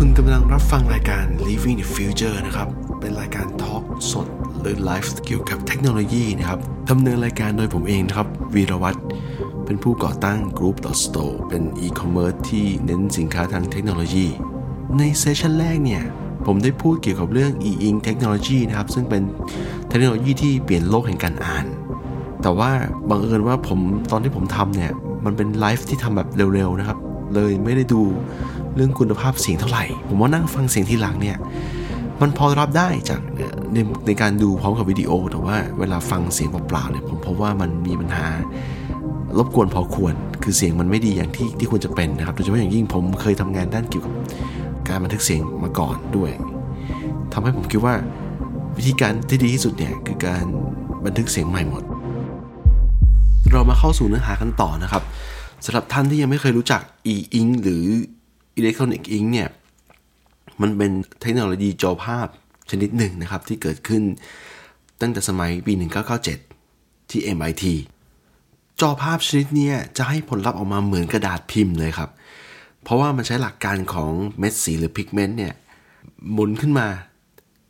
คุณกำลังรับฟังรายการ Living the Future นะครับ เป็นรายการ talk สด หรือไลฟ์เกี่ยวกับเทคโนโลยีนะครับดำเนินรายการโดยผมเองนะครับ วีรวัตรเป็นผู้ก่อตั้ง Group Store เป็นอีคอมเมิร์ซที่เน้นสินค้าทางเทคโนโลยี ใน session แรกเนี่ย ผมได้พูดเกี่ยวกับเรื่อง e-ink Technology นะครับ ซึ่งเป็นเทคโนโลยีที่เปลี่ยนโลกแห่งการอ่าน แต่ว่าบังเอิญว่าผมตอนที่ผมทำเนี่ย มันเป็นไลฟ์ที่ทำแบบเร็วๆนะครับ เลยไม่ได้ดู เรื่องคุณภาพเสียงเท่าไหร่ ผมว่านั่งฟังเสียงทีหลังเนี่ยมันพอรับได้จากในในการดูพร้อมกับวิดีโอ แต่ว่าเวลาฟังเสียงเปล่าๆเนี่ยผมพบว่ามันมีปัญหารบกวนพอควร คือเสียงมันไม่ดีอย่างที่ที่ควรจะเป็นนะครับโดยเฉพาะอย่างยิ่งผมเคยทำงานด้านเกี่ยวกับการบันทึกเสียงมาก่อนด้วยทำให้ผมคิดว่าวิธีการที่ดีที่สุดเนี่ยคือการบันทึกเสียงใหม่หมด เรามาเข้าสู่เนื้อหากันต่อนะครับสำหรับท่านที่ยังไม่เคยรู้จัก e-ink หรือ electronic ink เนี่ยมันเป็นเทคโนโลยีจอภาพชนิดหนึ่งนะครับ ที่เกิดขึ้นตั้งแต่สมัยปี 1997 ที่ MIT จอภาพชนิดนี้จะให้ผลลัพธ์ออกมาเหมือนกระดาษพิมพ์เลยครับ เพราะว่ามันใช้หลักการของเม็ดสีหรือพิกเมนต์เนี่ยหมุนขึ้นมา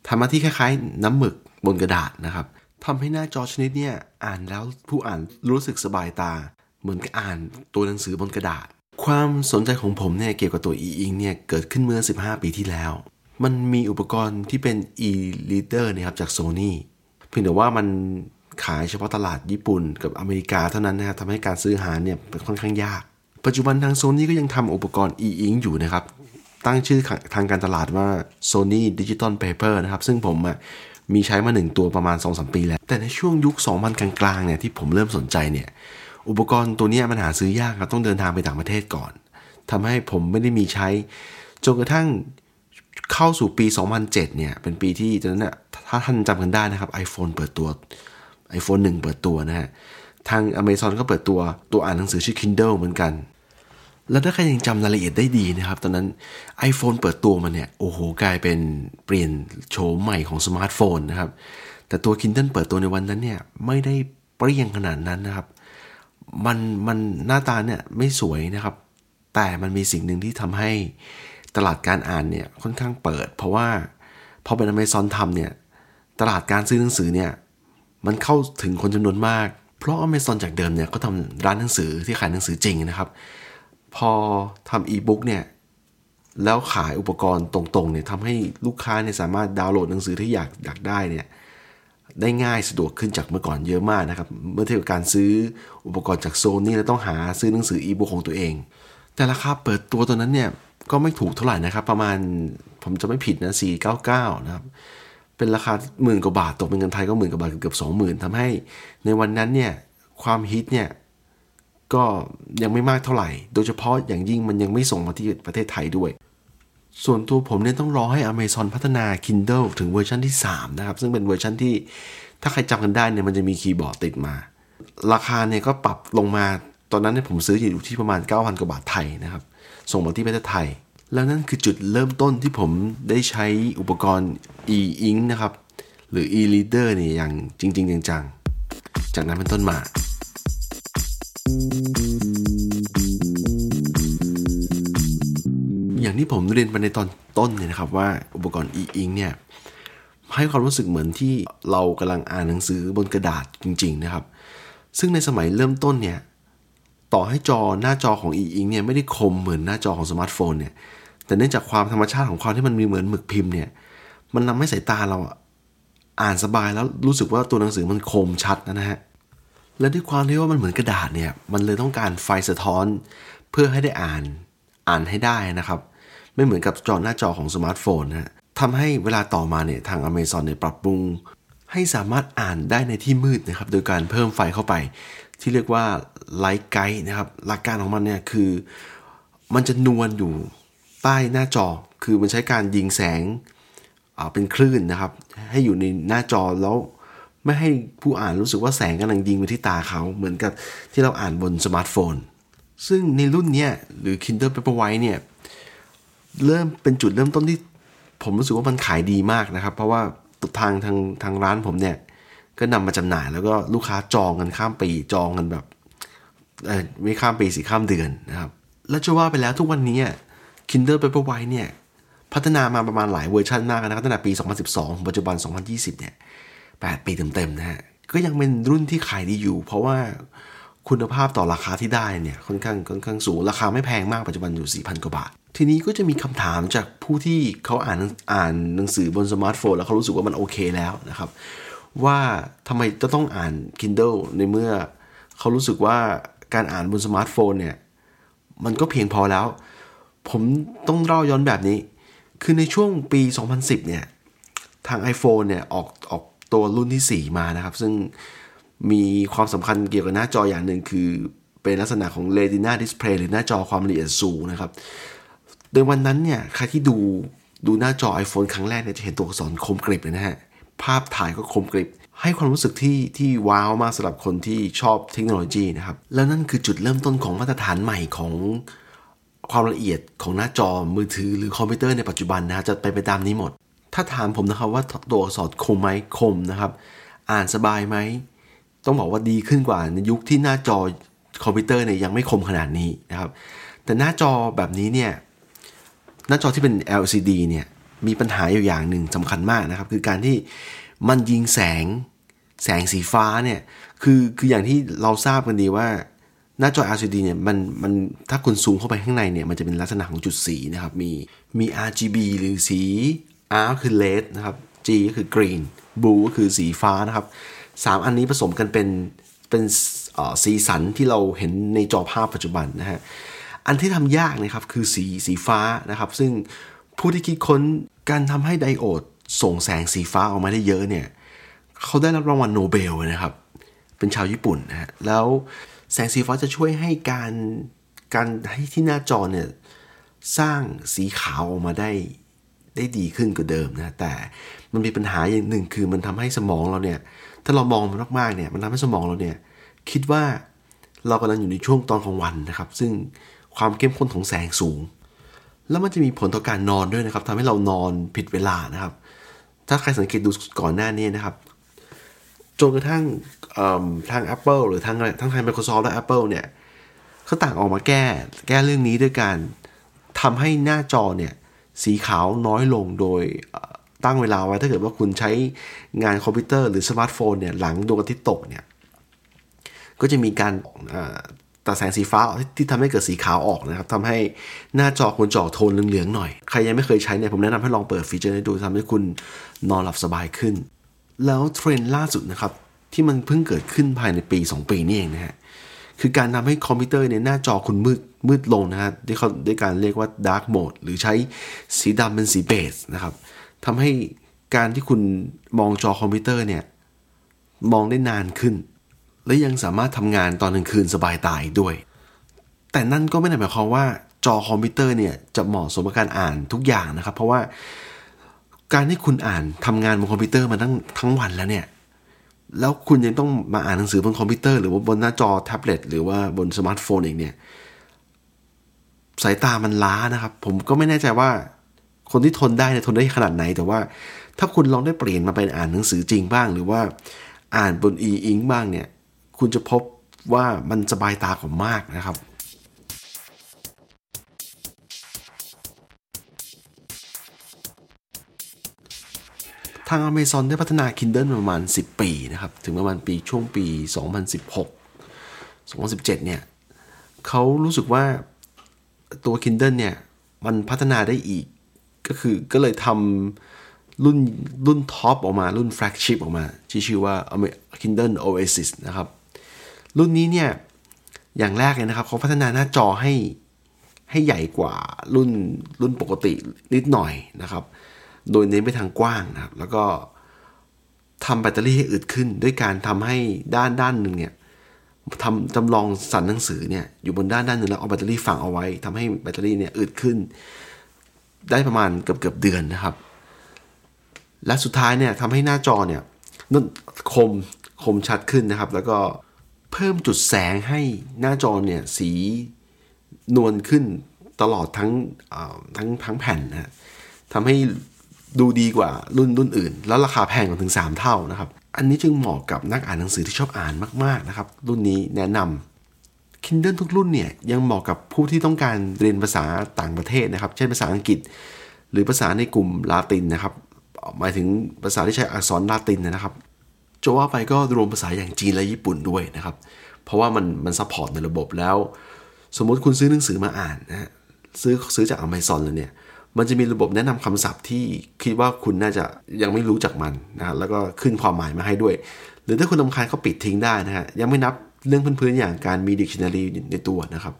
ทำหน้าที่คล้ายๆ น้ำหมึกบนกระดาษนะครับทำให้หน้าจอชนิดนี้อ่านแล้วผู้อ่านรู้สึกสบายตา เหมือนกับอ่านตัวหนังสือบนกระดาษ ความสนใจของผมเนี่ยเกี่ยวกับตัว e-ink เนี่ยเกิดขึ้นเมื่อ 15 ปีที่แล้ว มันมีอุปกรณ์ที่เป็น e-reader นะครับจาก Sony เพียงแต่ว่ามันขายเฉพาะตลาดญี่ปุ่นกับอเมริกาเท่านั้นนะครับทำให้การซื้อหาเนี่ยเป็นค่อนข้างยาก ปัจจุบันทางโซนี่ก็ยังทำอุปกรณ์ e-ink อยู่นะครับ ตั้งชื่อทางการตลาดว่า Sony Digital Paper นะครับ ซึ่งผมอะมีใช้มา 1 ตัวประมาณ 2-3 ปีแล้ว แต่ในช่วงยุค 2000 กลางๆเนี่ยที่ผมเริ่มสนใจเนี่ย อุปกรณ์ตัวนี้มันหาซื้อยากครับต้องเดินทางไปต่างประเทศก่อนทำให้ผมไม่ได้มีใช้ จนกระทั่งเข้าสู่ปี 2007 เนี่ย เป็นปีที่ตอนนั้นน่ะถ้าท่านจำกันได้นะครับ iPhone เปิดตัว iPhone 1 เปิดตัวนะฮะ ทาง Amazon ก็เปิดตัวตัวอ่านหนังสือชื่อ Kindle เหมือนกัน แล้วถ้าใครยังจำรายละเอียดได้ดีนะครับ ตอนนั้น iPhone เปิดตัวมาเนี่ย โอ้โห กลายเป็นเปลี่ยนโฉมใหม่ของสมาร์ทโฟนนะครับ แต่ตัว Kindle เปิดตัวในวันนั้นเนี่ย ไม่ได้เปรี้ยงขนาดนั้นนะครับ มันมันหน้าตาเนี่ยไม่สวยนะครับ แต่มันมีสิ่งหนึ่งที่ทำให้ตลาดการอ่านเนี่ยค่อนข้างเปิด เพราะว่าพอเป็น Amazon ทำเนี่ยตลาดการซื้อหนังสือเนี่ยมันเข้าถึงคนจำนวนมาก เพราะ Amazon จากเดิมเนี่ยก็ทำร้านหนังสือที่ขายหนังสือจริงนะครับ พอทำอีบุ๊กเนี่ยแล้วขายอุปกรณ์ตรงๆเนี่ยทำให้ลูกค้าเนี่ยสามารถดาวน์โหลดหนังสือที่อยากอยากได้เนี่ย ได้ง่ายสะดวกขึ้นจากเมื่อก่อนเยอะมากนะครับ เมื่อเทียบกับการซื้ออุปกรณ์จากโซนี่แล้วต้องหาซื้อหนังสืออีบุ๊กของตัวเอง แต่ราคาเปิดตัวตัวนั้นเนี่ยก็ไม่ถูกเท่าไหร่นะครับ ประมาณผมจะไม่ผิดนะ 499 นะครับ เป็นราคาหมื่นกว่าบาทตกเป็นเงินไทยก็หมื่นกว่าบาทเกือบสองหมื่นทำให้ในวันนั้นเนี่ยความฮิตเนี่ยก็ยังไม่มากเท่าไหร่ โดยเฉพาะอย่างยิ่งมันยังไม่ส่งมาที่ประเทศไทยด้วย ส่วนตัวผมเนี่ยต้องรอให้ Amazon พัฒนา Kindle ถึงเวอร์ชันที่ 3 นะครับ ซึ่งเป็นเวอร์ชันที่ถ้าใครจำกันได้เนี่ยมันจะมีคีย์บอร์ดติดมา ราคาเนี่ยก็ปรับลงมาตอนนั้นเนี่ยผมซื้ออยู่ที่ประมาณ 9,000 กว่าบาทไทยนะครับ ส่งมาที่ประเทศไทย แล้วนั่นคือจุดเริ่มต้นที่ผมได้ใช้อุปกรณ์ e-ink นะครับ หรือ e-reader เนี่ยอย่างจริง ๆ จังๆ จากนั้นเป็นต้นมา อย่างที่ผมเรียนไปในตอนต้นเนี่ยนะครับว่าอุปกรณ์ e-ink เนี่ยให้ความรู้สึกเหมือนที่เรากำลังอ่านหนังสือบนกระดาษจริง ๆ นะครับ ซึ่งในสมัยเริ่มต้นเนี่ยต่อให้จอหน้าจอของ e-ink เนี่ยไม่ได้คมเหมือนหน้าจอของสมาร์ทโฟนเนี่ยแต่เนื่องจากความธรรมชาติของความที่มันมีเหมือนหมึกพิมพ์เนี่ยมันทำให้สายตาเราอ่านสบายแล้วรู้สึกว่าตัวหนังสือมันคมชัดนะฮะและด้วยความที่ว่ามันเหมือนกระดาษเนี่ยมันเลยต้องการไฟสะท้อน เพื่อให้ได้อ่านอ่านให้ได้นะครับ ไม่เหมือนกับจอหน้าจอของสมาร์ทโฟนนะทำให้เวลาต่อมาเนี่ยทาง Amazon เนี่ยปรับปรุง ให้สามารถอ่านได้ในที่มืดนะครับ โดยการเพิ่มไฟเข้าไป ที่เรียกว่า light guide นะครับ หลักการของมันเนี่ยคือ มันจะนวลอยู่ใต้หน้าจอ คือมันใช้การยิงแสงเป็นคลื่นนะครับ ให้อยู่ในหน้าจอแล้วไม่ให้ผู้อ่านรู้สึกว่าแสงกำลังยิงไปที่ตาเขาเหมือนกับที่เราอ่านบนสมาร์ทโฟน ซึ่งในรุ่นนี้หรือ Kindle Paperwhite เนี่ย เริ่มเป็นจุดเริ่มต้นที่ผมรู้สึกว่ามันขายดีมากนะครับ เพราะว่าทางทางทางร้านผมเนี่ย ก็นำมาจำหน่ายแล้วก็ลูกค้าจองกันข้ามปีจองกันแบบไม่ข้ามปีสิข้ามเดือนนะครับ แล้วจะว่าไปแล้วทุกวันนี้ Kindle Paperwhite เนี่ย พัฒนามาประมาณหลายเวอร์ชันมากนะครับตั้งแต่ปี 2012 ปัจจุบัน 2020 เนี่ย 8 ปีเต็มๆนะฮะก็ยังเป็นรุ่นที่ขายดีอยู่ เพราะว่า คุณภาพต่อราคาที่ได้เนี่ยค่อนข้างค่อนข้างสูง ราคาไม่แพงมากปัจจุบันอยู่ 4,000 กว่าบาท ทีนี้ก็จะมีคำถามจากผู้ที่เขาอ่านอ่านหนังสือบนสมาร์ทโฟน แล้วเขารู้สึกว่ามันโอเคแล้วนะครับ ว่าทำไมจะต้องอ่าน Kindle ในเมื่อเขารู้สึกว่าการอ่านบนสมาร์ทโฟนเนี่ยมันก็เพียงพอแล้ว ผมต้องเล่าย้อนแบบนี้ คือในช่วงปี 2010 เนี่ย ทาง iPhone เนี่ย ออกออกตัวรุ่นที่ 4 มานะครับ ซึ่ง มีความสำคัญเกี่ยวกับหน้าจออย่างหนึ่งคือเป็นลักษณะของ Retina Display หรือหน้าจอความละเอียดสูงนะครับ โดยวันนั้นเนี่ยใครที่ดูดูหน้าจอ iPhone ครั้งแรกเนี่ยจะเห็นตัวอักษรคมกริบเลยนะฮะ ภาพถ่ายก็คมกริบ ให้ความรู้สึกที่ที่ว้าวมากสำหรับคนที่ชอบเทคโนโลยีนะครับ แล้วนั่นคือจุดเริ่มต้นของมาตรฐานใหม่ของความละเอียดของหน้าจอมือถือหรือคอมพิวเตอร์ในปัจจุบันนะจะไปไปตามนี้หมด ถ้าถามผมนะครับว่าตัวอักษรคมไหมคมนะครับ อ่านสบายไหม ต้องบอกว่าดีขึ้นกว่าในยุคที่หน้าจอคอมพิวเตอร์เนี่ยยังไม่คมขนาดนี้นะครับ แต่หน้าจอแบบนี้เนี่ยหน้าจอที่เป็น LCD เนี่ยมีปัญหาอยู่อย่างหนึ่งสำคัญมากนะครับ คือการที่มันยิงแสงแสงสีฟ้าเนี่ยคือคืออย่างที่เราทราบกันดีว่าหน้าจอ LCD เนี่ยมันมันถ้าคุณซูมเข้าไปข้างในเนี่ยมันจะเป็นลักษณะของจุดสีนะครับ มีมี RGB หรือสี R ก็คือ red นะครับ G ก็คือ green blue ก็คือสีฟ้านะครับ สามอันนี้ผสมกันเป็นเป็นสีสันที่เราเห็นในจอภาพปัจจุบันนะฮะอันที่ทำยากนะครับคือสีสีฟ้านะครับ ซึ่งผู้ที่คิดค้นการทำให้ไดโอดส่งแสงสีฟ้าออกมาได้เยอะเนี่ยเขาได้รับรางวัลโนเบลนะครับ เป็นชาวญี่ปุ่นนะฮะแล้วแสงสีฟ้าจะช่วยให้การการให้ที่หน้าจอเนี่ยสร้างสีขาวออกมาได้ได้ดีขึ้นกว่าเดิมนะแต่มันมีปัญหาอย่างหนึ่งคือมันทำให้สมองเราเนี่ย ถ้าเรามองมันมากๆเนี่ยมันทำให้สมองเราเนี่ยคิดว่าเรากำลังอยู่ในช่วงตอนของวันนะครับ ซึ่งความเข้มข้นของแสงสูง แล้วมันจะมีผลต่อการนอนด้วยนะครับทำให้เรานอนผิดเวลานะครับ ถ้าใครสังเกตดูก่อนหน้านี้นะครับจนกระทั่งทาง Apple หรือทางทั้งทาง Microsoft และ Apple เนี่ยเขาต่างออกมาแก้ แก้เรื่องนี้ด้วยการทำให้หน้าจอเนี่ยสีขาวน้อยลงโดย ตั้งเวลาไว้ถ้าเกิดว่าคุณใช้งานคอมพิวเตอร์หรือสมาร์ทโฟนเนี่ยหลังดวงอาทิตย์ตกเนี่ยก็จะมีการตัดแสงสีฟ้าที่ทำให้เกิดสีขาวออกนะครับทำให้หน้าจอคุณจอโทนเหลืองๆหน่อย ใครยังไม่เคยใช้เนี่ยผมแนะนำให้ลองเปิด feature นี้ดูทำให้คุณนอนหลับสบายขึ้น แล้วเทรนด์ล่าสุดนะครับที่มันเพิ่งเกิดขึ้นภายในปี 2 ปีนี่เองนะฮะคือการทำให้คอมพิวเตอร์เนี่ยหน้าจอคุณมืดมืดลงนะฮะด้วยการเรียกว่า dark mode หรือใช้สีดำเป็นสี base นะครับ ทำให้การที่คุณมองจอคอมพิวเตอร์เนี่ย มองได้นานขึ้น และยังสามารถทำงานตอนกลางคืนสบายตาอีกด้วย แต่นั่นก็ไม่ได้หมายความว่าจอคอมพิวเตอร์เนี่ยจะเหมาะสมกับการอ่านทุกอย่างนะครับ เพราะว่าการที่คุณอ่านทำงานบนคอมพิวเตอร์มาทั้งทั้งวันแล้วเนี่ยแล้วคุณยังต้องมาอ่านหนังสือบนคอมพิวเตอร์หรือว่าบนหน้าจอแท็บเล็ตหรือว่าบนสมาร์ทโฟนเองเนี่ย สายตามันล้านะครับ ผมก็ไม่แน่ใจว่า คนที่ทนได้เนี่ยทนได้ขนาดไหน แต่ว่าถ้าคุณลองได้เปลี่ยนมาเป็นอ่านหนังสือจริงบ้าง หรือว่าอ่านบน E Ink บ้างเนี่ย คุณจะพบว่ามันสบายตากว่ามากนะครับ ทาง Amazon ได้พัฒนา Kindle ประมาณ 10 ปีนะครับ ถึงประมาณปีช่วงปี 2016 2017 เนี่ยเขารู้สึกว่าตัว Kindle เนี่ย มันพัฒนาได้อีก ก็คือก็เลยทำรุ่นรุ่น top ออกมารุ่น flagship ออกมา ที่ชื่อว่า Kindle Oasis นะครับ รุ่นนี้เนี่ย อย่างแรกเลยนะครับเขาพัฒนาหน้าจอให้ให้ใหญ่กว่ารุ่นรุ่นปกตินิดหน่อยนะครับ โดยเน้นไปทางกว้างนะครับ แล้วก็ทำแบตเตอรี่ให้อึดขึ้น ด้วยการทำให้ด้านด้านหนึ่งเนี่ยทำจำลองสั่นหนังสือเนี่ยอยู่บนด้านด้านหนึ่งแล้วเอาแบตเตอรี่ฝังเอาไว้ทำให้แบตเตอรี่เนี่ยอึดขึ้น ได้ประมาณเกือบเกือบเดือนนะครับ และสุดท้ายเนี่ยทำให้หน้าจอเนี่ยนั่นคมคมชัดขึ้นนะครับ แล้วก็เพิ่มจุดแสงให้หน้าจอเนี่ยสีนวลขึ้นตลอดทั้งทั้งทั้งแผ่นนะทำให้ดูดีกว่ารุ่นรุ่นอื่น แล้วราคาแพงกว่าถึง 3 เท่านะครับ อันนี้จึงเหมาะกับนักอ่านหนังสือที่ชอบอ่านมาก ๆ นะครับ รุ่นนี้แนะนำ Kindle ทุกรุ่นเนี่ยยังเหมาะกับผู้ที่ต้องการเรียนภาษาต่างประเทศนะครับ เช่นภาษาอังกฤษ หรือภาษาในกลุ่มลาตินนะครับหมายถึงภาษาที่ใช้อักษรลาตินนะครับจะว่าไปก็รวมภาษาอย่างจีนและญี่ปุ่นด้วยนะครับ เพราะว่ามันมัน support ในระบบแล้ว สมมุติคุณซื้อหนังสือมาอ่านนะฮะซื้อซื้อจากอเมซอนเลยเนี่ยมันจะมีระบบแนะนำคำศัพท์ที่คิดว่าคุณน่าจะยังไม่รู้จักมันนะแล้วก็ขึ้นความหมายมาให้ด้วย หรือถ้าคุณรำคาญเขาปิดทิ้งได้นะฮะยังไม่นับ เรื่องพื้นๆอย่างการมีดิกชันนารีในตัวนะครับ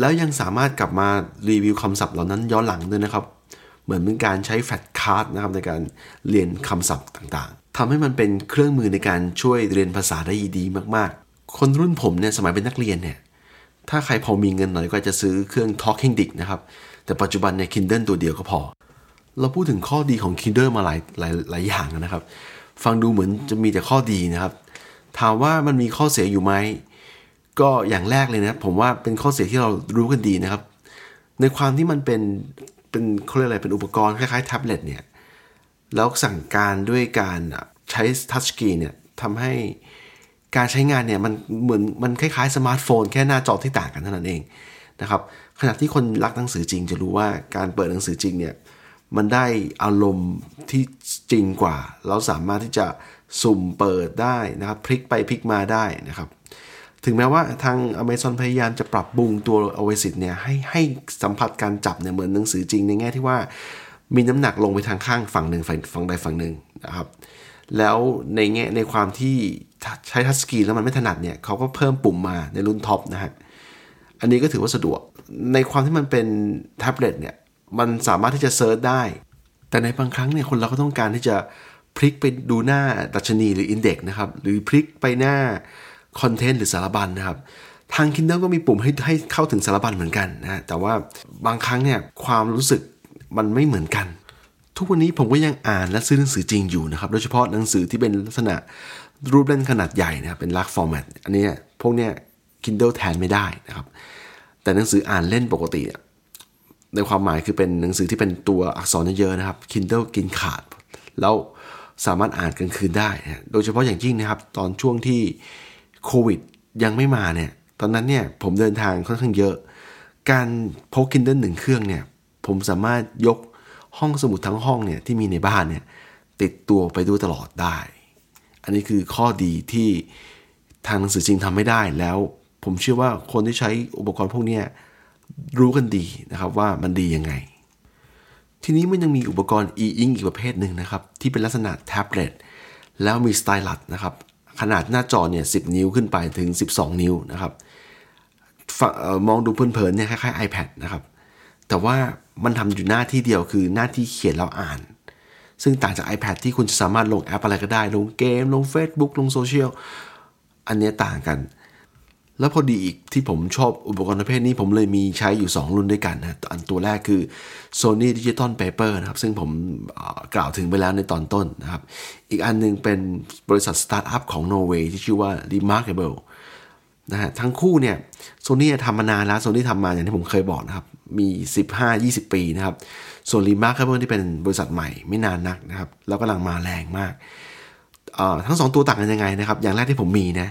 แล้วยังสามารถกลับมารีวิวคำศัพท์เหล่านั้นย้อนหลังด้วยนะครับ เหมือนเป็นการใช้ flashcard นะครับในการเรียนคำศัพท์ต่างๆทำให้มันเป็นเครื่องมือในการช่วยเรียนภาษาได้ดีมากๆ คนรุ่นผมเนี่ยสมัยเป็นนักเรียนเนี่ยถ้าใครพอมีเงินหน่อยก็จะซื้อเครื่อง Talking Dick นะครับ แต่ปัจจุบันใน Kindle ตัวเดียวก็พอ เราพูดถึงข้อดีของ Kindle มาหลายหลายหลายอย่างนะครับ ฟังดูเหมือนจะมีแต่ข้อดีนะครับ ถามว่ามันมีข้อเสียอยู่ไหมก็อย่างแรกเลยนะผมว่าเป็นข้อเสียที่เรารู้กันดีนะครับ ในความที่มันเป็นเป็นเขาเรียกอะไรเป็นอุปกรณ์คล้ายๆแท็บเล็ตเนี่ยแล้วสั่งการด้วยการใช้ touchscreen เนี่ยทำให้การใช้งานเนี่ยมันเหมือนมันคล้ายๆสมาร์ทโฟนแค่หน้าจอที่ต่างกันเท่านั้นเองนะครับขณะที่คนรักหนังสือจริงจะรู้ว่าการเปิดหนังสือจริงเนี่ย มันได้อารมณ์ที่จริงกว่า เราสามารถที่จะสุ่มเปิดได้นะครับ พลิกไปพลิกมาได้นะครับ ถึงแม้ว่าทาง Amazon พยายามจะปรับปรุงตัว Oasis เนี่ยให้ให้สัมผัสการจับเนี่ยเหมือนหนังสือจริงในแง่ที่ว่ามีน้ำหนักลงไปทางข้างฝั่งหนึ่งฝั่งใดฝั่งหนึ่งนะครับ แล้วในแง่ในความที่ใช้ touchscreen แล้วมันไม่ถนัดเนี่ยเขาก็เพิ่มปุ่มมาในรุ่น top นะฮะอันนี้ก็ถือว่าสะดวกในความที่มันเป็นแท็บเล็ตเนี่ย มันสามารถที่จะ search ได้ แต่ในบางครั้งเนี่ยคนเราก็ต้องการที่จะพลิกไปดูหน้าดัชนีหรืออินเด็กนะครับ หรือพลิกไปหน้าคอนเทนต์หรือสารบัญนนะครับ ทาง Kindle ก็มีปุ่มให้ให้เข้าถึงสารบัญเหมือนกันนะ แต่ว่าบางครั้งเนี่ยความรู้สึกมันไม่เหมือนกัน ทุกวันนี้ผมก็ยังอ่านและซื้อหนังสือจริงอยู่นะครับ โดยเฉพาะหนังสือที่เป็นลักษณะรูปเล่นขนาดใหญ่นะครับ เป็นลักฟอร์แมต อันนี้พวกเนี้ย Kindle แทนไม่ได้นะครับ แต่หนังสืออ่านเล่นปกติ ในความหมายคือเป็นหนังสือที่เป็นตัวอักษรเยอะๆนะครับ Kindle กินขาด แล้วสามารถอ่านกลางคืนได้ โดยเฉพาะอย่างยิ่งนะครับ ตอนช่วงที่โควิดยังไม่มาเนี่ย ตอนนั้นเนี่ยผมเดินทางค่อนข้างเยอะ การพก Kindle หนึ่งเครื่องเนี่ย ผมสามารถยกห้องสมุดทั้งห้องเนี่ยที่มีในบ้านเนี่ยติดตัวไปด้วยตลอดได้ อันนี้คือข้อดีที่ทางหนังสือจริงทำไม่ได้แล้ว ผมเชื่อว่าคนที่ใช้อุปกรณ์พวกนี้ รู้กันดีนะครับว่ามันดียังไง ทีนี้มันยังมีอุปกรณ์ e-ink อีกประเภทหนึ่งนะครับ ที่เป็นลักษณะแท็บเล็ตแล้วมีสไตลัสนะครับ ขนาดหน้าจอเนี่ย10 นิ้วขึ้นไปถึง 12 นิ้วนะครับมองดูเพลินๆเนี่ยคล้ายๆ iPad นะครับ แต่ว่ามันทำอยู่หน้าที่เดียวคือหน้าที่เขียนแล้วอ่าน ซึ่งต่างจาก iPad ที่คุณจะสามารถลงแอปอะไรก็ได้ ลงเกม ลง Facebook ลงโซเชียล อันนี้ต่างกัน แล้วพอดีอีกที่ผมชอบอุปกรณ์ประเภทนี้ผมเลยมีใช้อยู่ 2 รุ่นด้วยกันนะอันตัวแรกคือ Sony Digital Paper นะครับ ซึ่งผมกล่าวถึงไปแล้วในตอนต้นนะครับ อีกอันนึงเป็นบริษัทสตาร์ทอัพของนอร์เวย์ที่ชื่อว่า Remarkable นะฮะทั้งคู่เนี่ยโซนี่ทำมานานแล้วโซนี่ทำมาอย่างที่ผมเคยบอกนะครับ มี 15-20 ปีนะครับ ส่วน Remarkable ที่เป็นบริษัทใหม่ไม่นานนักนะครับ แล้วกำลังมาแรงมากทั้งสองตัวต่างกันยังไงนะครับ อย่างแรกที่ผมมีนะ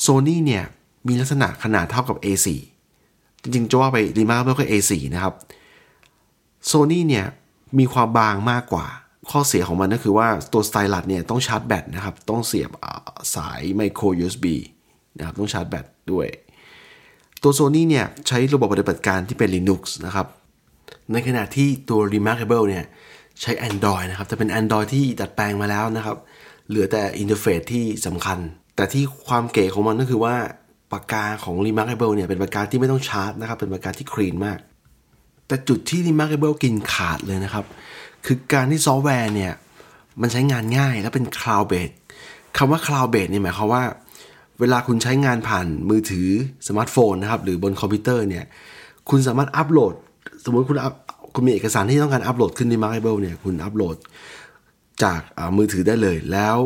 โซนี่เนี่ย มีลักษณะขนาดเท่ากับ A4 จริงๆจะว่าไป Remarkable ก็ A4 นะครับโซนี่เนี่ยมีความบางมากกว่า ข้อเสียของมันก็คือว่าตัว stylus เนี่ยต้องชาร์จแบตนะครับ ต้องเสียบสายไมโคร USB นะครับ ต้องชาร์จแบตด้วย ตัว Sony เนี่ยใช้ระบบปฏิบัติการที่เป็น Linux นะครับ ในขณะที่ตัว Remarkable เนี่ยใช้ Android นะครับ แต่เป็น Android ที่ดัดแปลงมาแล้วนะครับ เหลือแต่ interface ที่สำคัญ แต่ที่ความเก๋ของมันก็คือว่า ปากกาของ Remarkable เนี่ยเป็นปากกาที่ไม่ต้องชาร์จนะครับ เป็นปากกาที่ clean มาก แต่จุดที่ Remarkable กินขาดเลยนะครับ คือการที่ซอฟต์แวร์เนี่ยมันใช้งานง่ายและเป็น cloud based คำว่า cloud based เนี่ยหมายความว่า เวลาคุณใช้งานผ่านมือถือสมาร์ทโฟนนะครับหรือบนคอมพิวเตอร์เนี่ยคุณสามารถอัปโหลด สมมติคุณคุณมีเอกสารที่ต้องการอัปโหลดขึ้นใน Markable เนี่ยคุณอัปโหลดจากมือถือได้เลย แล้ว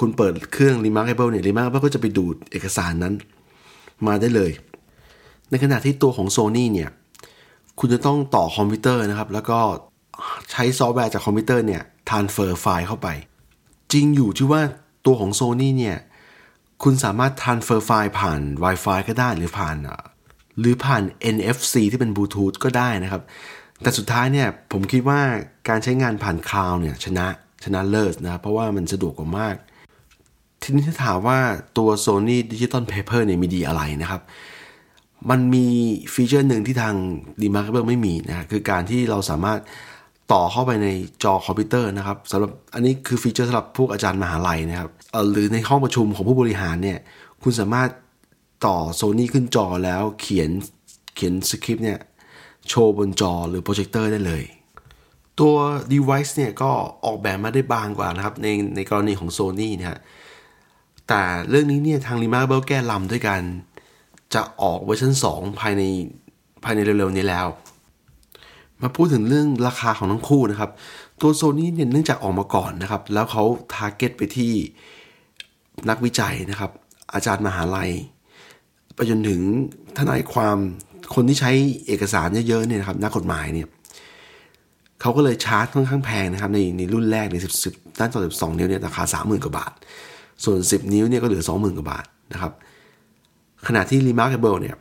คุณเปิดเครื่อง Remarkable เนี่ย Remarkable ก็จะไปดูดเอกสารนั้น มาได้เลย ในขณะที่ตัวของ Sony เนี่ย คุณจะต้องต่อคอมพิวเตอร์นะครับ แล้วก็ใช้ซอฟต์แวร์จากคอมพิวเตอร์เนี่ย transfer ไฟล์เข้าไป จริงอยู่ที่ว่าตัวของ Sony เนี่ย คุณสามารถ transfer ไฟล์ผ่าน Wi-Fi ก็ได้หรือผ่านหรือผ่าน NFC ที่เป็นบลูทูธก็ได้นะครับ แต่สุดท้ายเนี่ยผมคิดว่าการใช้งานผ่าน cloud เนี่ยชนะชนะเลิศนะ เพราะว่ามันสะดวกกว่ามาก ทีนี้ถ้าถามว่าตัว Sony Digital Paper เนี่ยมีดีอะไรนะครับ มันมี feature หนึ่งที่ทาง Remarkable ไม่มีนะคือการที่เราสามารถต่อเข้าไปในจอคอมพิวเตอร์นะครับสำหรับอันนี้คือ feature สำหรับพวกอาจารย์มหาลัยนะครับหรือในห้องประชุมของผู้บริหารเนี่ยคุณสามารถต่อโซนี่ขึ้นจอแล้วเขียนเขียนสคริปต์เนี่ยโชว์บนจอหรือโปรเจคเตอร์ได้เลย ตัว device เนี่ยก็ออกแบบมาได้บางกว่านะครับในในกรณีของ Sony นะฮะ แต่เรื่องนี้เนี่ยทาง Remarkable แก้ลำด้วยการ จะออกเวอร์ชัน2 ภายในภายในเร็วๆนี้แล้ว มาพูดถึงเรื่องราคาของทั้งคู่นะครับ ตัว Sony เนี่ยเนื่องจากออกมาก่อนนะครับ แล้วเขาทาร์เก็ตไปที่นักวิจัยนะครับ อาจารย์มหาลัย ไปจนถึงทนายความคนที่ใช้เอกสารเยอะๆเนี่ยนะครับนักกฎหมายเนี่ยเขาก็เลยชาร์จค่อนข้างแพงนะครับในในรุ่นแรกใน10 10ด้านต่อ12 นิ้วเนี่ยราคา 30,000 กว่าบาท ส่วน 10 นิ้วเนี่ยก็เหลือ 20,000 กว่าบาทนะครับ ขณะที่ Remarkable เนี่ย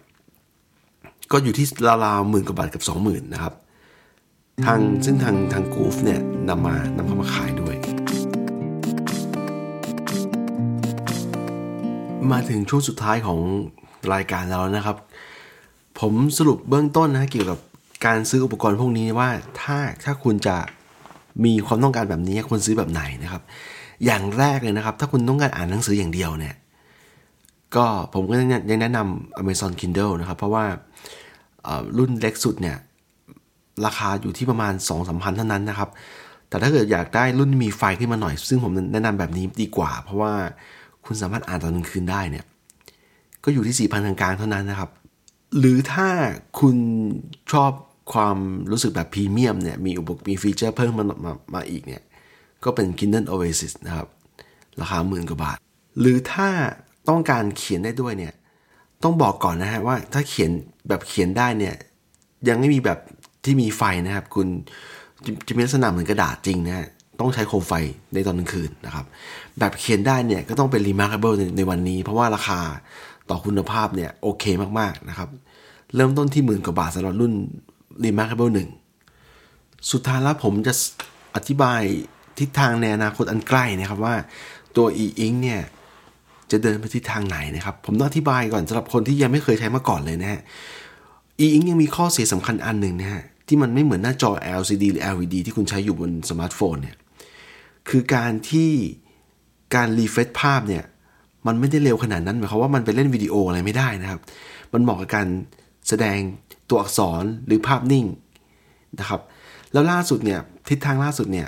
ก็อยู่ที่ราวๆหมื่นกว่าบาทกับ 20,000 นะครับ ทางซึ่งทางทางกูฟเนี่ยนำมานำเข้ามาขายด้วย มาถึงช่วงสุดท้ายของรายการแล้วนะครับ ผมสรุปเบื้องต้นนะเกี่ยวกับการซื้ออุปกรณ์พวกนี้ว่าถ้าถ้าคุณจะมีความต้องการแบบนี้ควรซื้อแบบไหนนะครับ อย่างแรกเลยนะครับ ถ้าคุณต้องการอ่านหนังสืออย่างเดียวเนี่ย ก็ผมก็ยังแนะนำ Amazon Kindle นะครับ เพราะว่ารุ่นเล็กสุดเนี่ย ราคาอยู่ที่ประมาณ2องสามพันเท่านั้นนะครับ แต่ถ้าเกิดอยากได้รุ่นมีไฟขึ้นมาหน่อย ซึ่งผมแนะนำแบบนี้ดีกว่า เพราะว่าคุณสามารถอ่านตอนกลางคืนได้เนี่ย ก็อยู่ที่4ี่พันกลางๆเท่านั้นนะครับ หรือถ้าคุณชอบความรู้สึกแบบพรีเมียมเนี่ยมีอุปกรณ์มีฟีเจอร์เพิ่มมามามาอีกเนี่ย ก็เป็น Kindle Oasis นะครับ ราคาหมื่นกว่าบาท หรือถ้าต้องการเขียนได้ด้วยเนี่ย ต้องบอกก่อนนะฮะว่าถ้าเขียนแบบเขียนได้เนี่ย ยังไม่มีแบบที่มีไฟนะครับ คุณจะมีลักษณะเหมือนกระดาษจริงนะฮะต้องใช้โคมไฟในตอนกลางคืนนะครับ แบบเขียนได้เนี่ยก็ต้องเป็น Remarkable ในในวันนี้ เพราะว่าราคาต่อคุณภาพเนี่ยโอเคมากๆนะครับ เริ่มต้นที่หมื่นกว่าบาทสำหรับรุ่น Remarkable 1 สุดท้ายแล้วผมจะอธิบาย ทิศทางในอนาคตอันใกล้นะครับว่าตัว e-ink เนี่ยจะเดินไปทิศทางไหนนะครับ ผมต้องอธิบายก่อนสำหรับคนที่ยังไม่เคยใช้มาก่อนเลยนะฮะ e-ink ยังมีข้อเสียสำคัญอันหนึ่งนะฮะที่มันไม่เหมือนหน้าจอ LCD หรือ LED ที่คุณใช้อยู่บนสมาร์ทโฟนเนี่ยคือการที่การ refresh ภาพเนี่ยมันไม่ได้เร็วขนาดนั้นหมายความว่ามันไปเล่นวิดีโออะไรไม่ได้นะครับ มันเหมาะกับการแสดงตัวอักษรหรือภาพนิ่งนะครับ แล้วล่าสุดเนี่ยทิศทางล่าสุดเนี่ย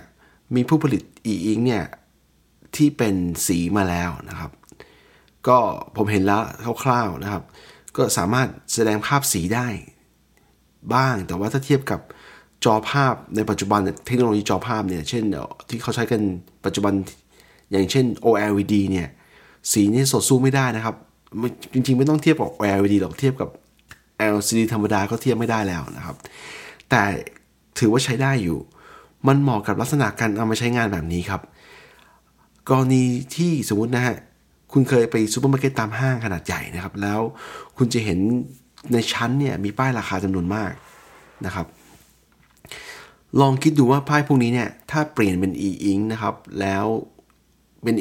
มีผู้ผลิต e-ink เนี่ยที่เป็นสีมาแล้วนะครับ ก็ผมเห็นแล้วคร่าวๆนะครับ ก็สามารถแสดงภาพสีได้บ้าง แต่ว่าถ้าเทียบกับจอภาพในปัจจุบันเทคโนโลยีจอภาพเนี่ยเช่นที่เขาใช้กันปัจจุบันอย่างเช่น OLED เนี่ยสีนี่สดสู้ไม่ได้นะครับ จริงๆไม่ต้องเทียบกับ OLED หรอกเทียบกับ LCD ธรรมดาก็เทียบไม่ได้แล้วนะครับ แต่ถือว่าใช้ได้อยู่ มันเหมาะกับลักษณะการเอามาใช้งานแบบนี้ครับ กรณีที่สมมตินะฮะคุณเคยไปซูเปอร์มาร์เก็ตตามห้างขนาดใหญ่นะครับ แล้วคุณจะเห็นในชั้นเนี่ยมีป้ายราคาจำนวนมากนะครับ ลองคิดดูว่าป้ายพวกนี้เนี่ยถ้าเปลี่ยนเป็น e-ink นะครับ แล้วเป็น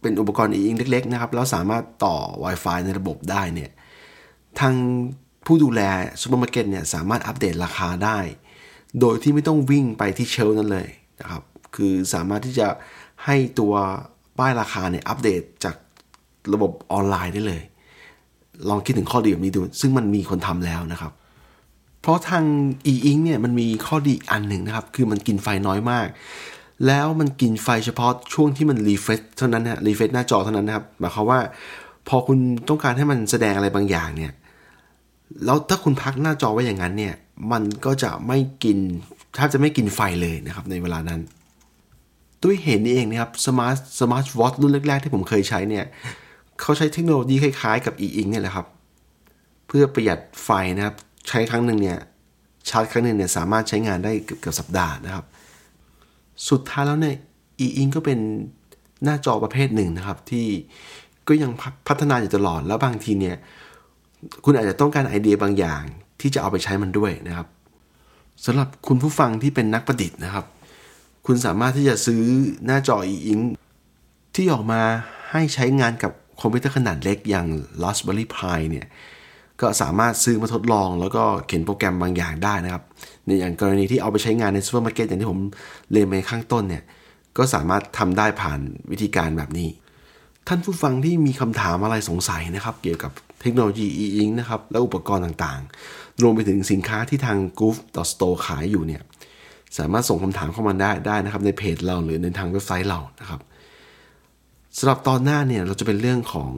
เป็นอุปกรณ์ e-ink เล็กๆนะครับ แล้วสามารถต่อ Wi-Fi ในระบบได้เนี่ยทางผู้ดูแลซูเปอร์มาร์เก็ตเนี่ยสามารถอัปเดตราคาได้ โดยที่ไม่ต้องวิ่งไปที่ shelf นั้นเลยนะครับ คือสามารถที่จะให้ตัวป้ายราคาเนี่ยอัปเดตจากระบบออนไลน์ได้เลย ลองคิดถึงข้อดีแบบนี้ดู ซึ่งมันมีคนทำแล้วนะครับ เพราะทาง e-ink เนี่ยมันมีข้อดีอันหนึ่งนะครับ คือมันกินไฟน้อยมาก แล้วมันกินไฟเฉพาะช่วงที่มัน refresh เท่านั้นนะ refresh หน้าจอเท่านั้นนะครับ หมายความว่า พอคุณต้องการให้มันแสดงอะไรบางอย่างเนี่ย แล้วถ้าคุณพักหน้าจอไว้อย่างนั้นเนี่ย มันก็จะไม่กินแทบจะไม่กินไฟเลยนะครับในเวลานั้น ด้วยเหตุนี้เองนะครับ smart smartwatch รุ่นแรกๆ ที่ผมเคยใช้เนี่ยเขาใช้เทคโนโลยีคล้ายๆ กับ e-ink เนี่ยแหละครับ เพื่อประหยัดไฟนะครับ ใช้ครั้งหนึ่งเนี่ยชาร์จครั้งหนึ่งเนี่ยสามารถใช้งานได้เกือบสัปดาห์นะครับ สุดท้ายแล้วเนี่ย e-ink ก็เป็นหน้าจอประเภทหนึ่งนะครับที่ก็ยังพัฒนาอยู่ตลอดแล้วบางทีเนี่ย คุณอาจจะต้องการไอเดียบางอย่างที่จะเอาไปใช้มันด้วยนะครับสำหรับคุณผู้ฟังที่เป็นนักประดิษฐ์นะครับ คุณสามารถที่จะซื้อหน้าจอ e-ink ที่ออกมาให้ใช้งานกับคอมพิวเตอร์ขนาดเล็กอย่าง Raspberry Pi เนี่ยก็สามารถซื้อมาทดลอง แล้วก็เขียนโปรแกรมบางอย่างได้นะครับ ในอย่างกรณีที่เอาไปใช้งานในซูเปอร์มาร์เก็ตอย่างที่ผมเรียนไปข้างต้นเนี่ยก็สามารถทำได้ผ่านวิธีการแบบนี้ ท่านผู้ฟังที่มีคำถามอะไรสงสัยนะครับ เกี่ยวกับ เทคโนโลยี e-ink นะครับและอุปกรณ์ต่างๆ รวมไปถึงสินค้าที่ทาง Goof Store ขายอยู่เนี่ยสามารถส่งคำถามเข้ามาได้ได้นะครับในเพจเราหรือในทางเว็บไซต์เรานะครับสำหรับตอนหน้าเนี่ยเราจะเป็นเรื่องของ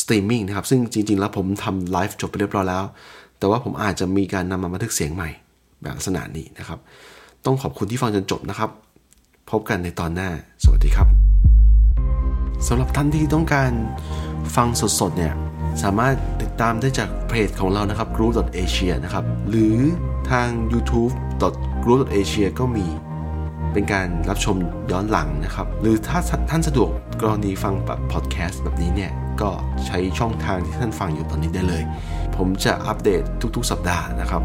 สตรีมมิ่งนะครับซึ่งจริง ๆ แล้วผมทำไลฟ์จบไปเรียบร้อยแล้ว แต่ว่าผมอาจจะมีการนำมาบันทึกเสียงใหม่แบบลักษณะนี้นะครับ ต้องขอบคุณที่ฟังจนจบนะครับ พบกันในตอนหน้า สวัสดีครับสำหรับท่านที่ต้องการฟังสดๆเนี่ย สามารถติดตามได้จากเพจของเรานะครับ group.asia นะครับ หรือทาง youtube group.asia ก็มี เป็นการรับชมย้อนหลังนะครับ หรือถ้าท่านสะดวกกรณีฟังแบบพอดแคสต์แบบนี้เนี่ย ก็ใช้ช่องทางที่ท่านฟังอยู่ตอนนี้ได้เลย ผมจะอัปเดตทุกๆ สัปดาห์นะครับ